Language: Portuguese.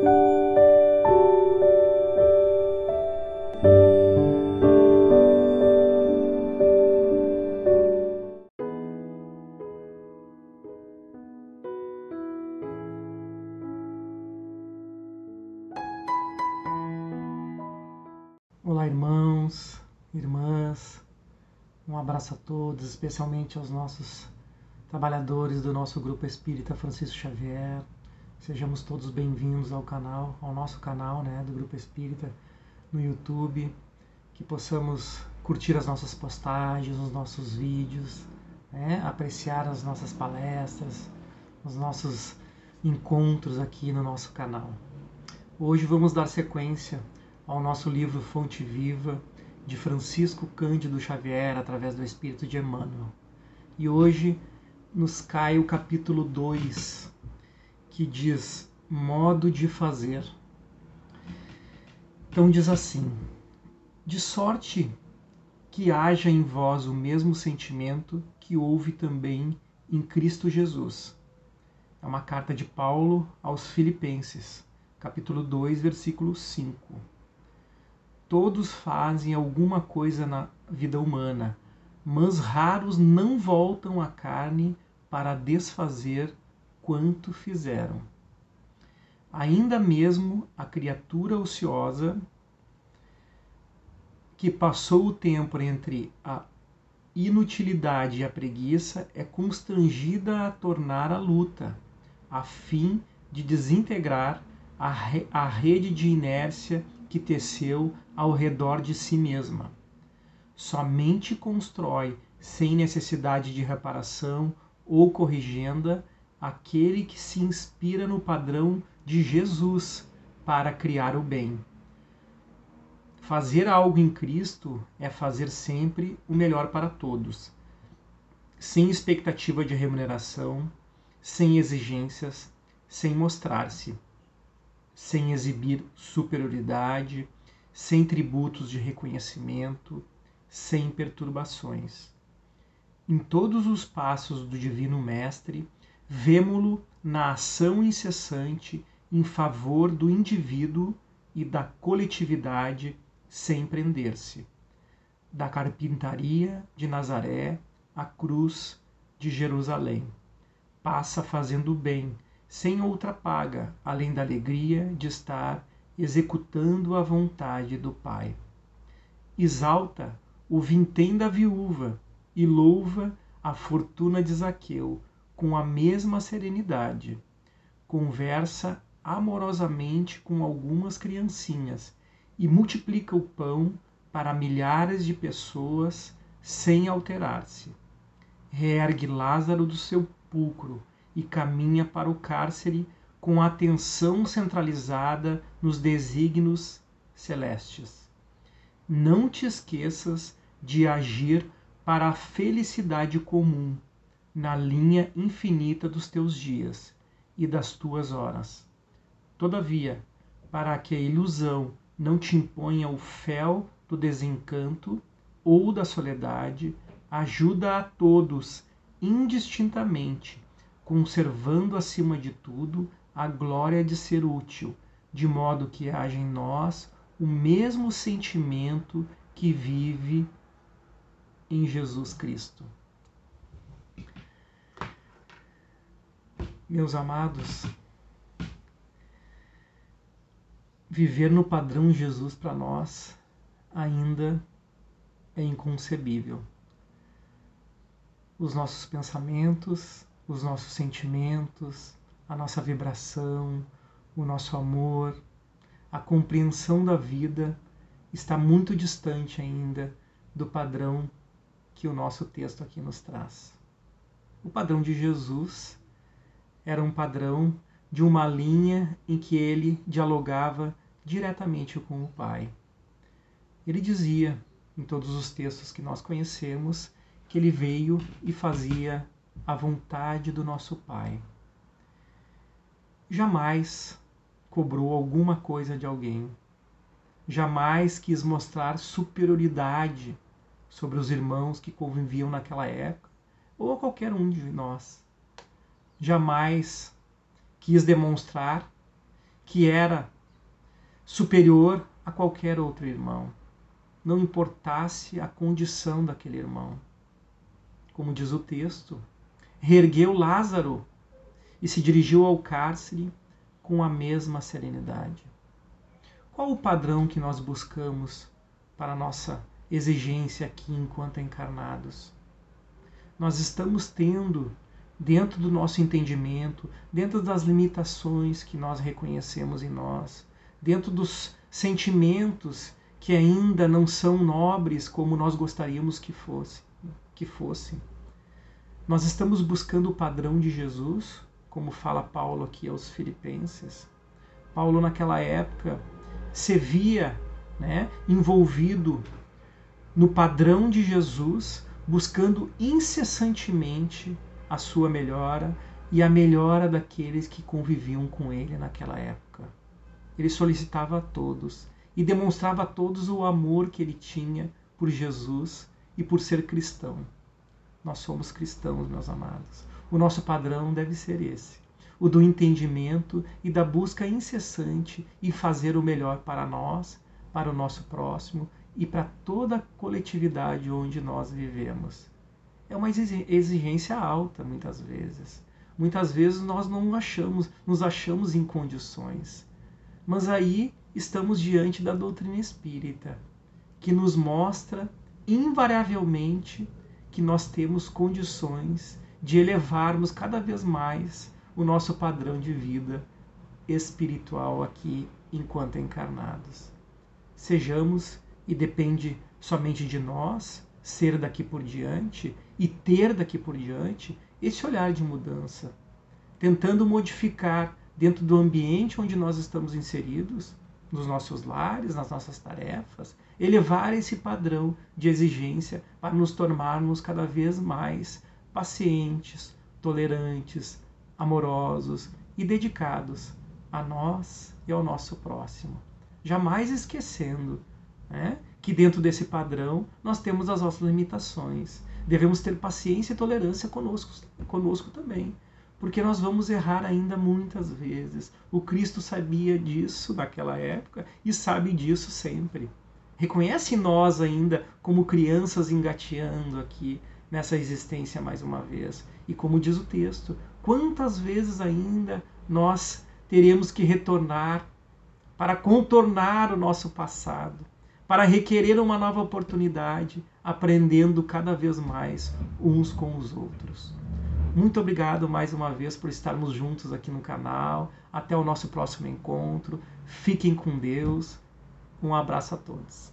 Olá, irmãos, irmãs. Um abraço a todos, especialmente aos nossos trabalhadores do nosso grupo Espírita Francisco Xavier. Sejamos todos bem-vindos ao canal, ao nosso canal, né, do grupo Espírita no YouTube, que possamos curtir as nossas postagens, os nossos vídeos, né, apreciar as nossas palestras, os nossos encontros aqui no nosso canal. Hoje vamos dar sequência ao nosso livro Fonte Viva, de Francisco Cândido Xavier, através do Espírito de Emmanuel. E hoje nos cai o capítulo 2, que diz Modo de Fazer. Então diz assim: De sorte que haja em vós o mesmo sentimento que houve também em Cristo Jesus. É uma carta de Paulo aos Filipenses, capítulo 2, versículo 5 Todos fazem alguma coisa na vida humana, mas raros não voltam à carne para desfazer quanto fizeram. Ainda mesmo a criatura ociosa que passou o tempo entre a inutilidade e a preguiça é constrangida a tornar a luta, a fim de desintegrar a, re a rede de inércia que teceu ao redor de si mesma. Somente constrói, sem necessidade de reparação ou corrigenda, aquele que se inspira no padrão de Jesus para criar o bem. Fazer algo em Cristo é fazer sempre o melhor para todos, sem expectativa de remuneração, sem exigências, sem mostrar-se sem exibir superioridade, sem tributos de reconhecimento, sem perturbações. Em todos os passos do Divino Mestre, vemo-lo na ação incessante em favor do indivíduo e da coletividade sem prender-se. Da carpintaria de Nazaré à cruz de Jerusalém. Passa fazendo bem sem outra paga, além da alegria de estar executando a vontade do Pai. Exalta o vintém da viúva e louva a fortuna de Zaqueu com a mesma serenidade. Conversa amorosamente com algumas criancinhas e multiplica o pão para milhares de pessoas sem alterar-se. Reergue Lázaro do seu pulcro e caminha para o cárcere com atenção centralizada nos desígnios celestes. Não te esqueças de agir para a felicidade comum na linha infinita dos teus dias e das tuas horas. Todavia, para que a ilusão não te imponha o fel do desencanto ou da soledade, ajuda a todos indistintamente conservando acima de tudo a glória de ser útil, de modo que haja em nós o mesmo sentimento que vive em Jesus Cristo. Meus amados, viver no padrão Jesus para nós ainda é inconcebível. Os nossos pensamentos, os nossos sentimentos, a nossa vibração, o nosso amor, a compreensão da vida está muito distante ainda do padrão que o nosso texto aqui nos traz. O padrão de Jesus era um padrão de uma linha em que ele dialogava diretamente com o Pai. Ele dizia, em todos os textos que nós conhecemos, que ele veio e fazia a vontade do nosso Pai. Jamais cobrou alguma coisa de alguém. Jamais quis mostrar superioridade sobre os irmãos que conviviam naquela época ou qualquer um de nós. Jamais quis demonstrar que era superior a qualquer outro irmão, não importasse a condição daquele irmão. Como diz o texto, reergueu Lázaro e se dirigiu ao cárcere com a mesma serenidade. Qual o padrão que nós buscamos para a nossa exigência aqui enquanto encarnados? Nós estamos tendo, dentro do nosso entendimento, dentro das limitações que nós reconhecemos em nós, dentro dos sentimentos que ainda não são nobres como nós gostaríamos que fosse, que fossem. Nós estamos buscando o padrão de Jesus, como fala Paulo aqui aos Filipenses. Paulo naquela época se via, né, envolvido no padrão de Jesus, buscando incessantemente a sua melhora e a melhora daqueles que conviviam com ele naquela época. Ele solicitava a todos e demonstrava a todos o amor que ele tinha por Jesus e por ser cristão. Nós somos cristãos, meus amados. O nosso padrão deve ser esse: o do entendimento e da busca incessante em fazer o melhor para nós, para o nosso próximo e para toda a coletividade onde nós vivemos. É uma exigência alta, muitas vezes. Muitas vezes nós não achamos, nos achamos em condições. Mas aí estamos diante da doutrina espírita, que nos mostra invariavelmente que nós temos condições de elevarmos cada vez mais o nosso padrão de vida espiritual aqui enquanto encarnados. Sejamos, e depende somente de nós, ser daqui por diante e ter daqui por diante esse olhar de mudança, tentando modificar dentro do ambiente onde nós estamos inseridos, nos nossos lares, nas nossas tarefas, elevar esse padrão de exigência para nos tornarmos cada vez mais pacientes, tolerantes, amorosos e dedicados a nós e ao nosso próximo. Jamais esquecendo né, que dentro desse padrão nós temos as nossas limitações. Devemos ter paciência e tolerância conosco, conosco também, porque nós vamos errar ainda muitas vezes. O Cristo sabia disso naquela época e sabe disso sempre reconhece nós ainda como crianças engateando aqui nessa existência mais uma vez. E como diz o texto, quantas vezes ainda nós teremos que retornar para contornar o nosso passado, para requerer uma nova oportunidade, aprendendo cada vez mais uns com os outros. Muito obrigado mais uma vez por estarmos juntos aqui no canal. Até o nosso próximo encontro. Fiquem com Deus. Um abraço a todos.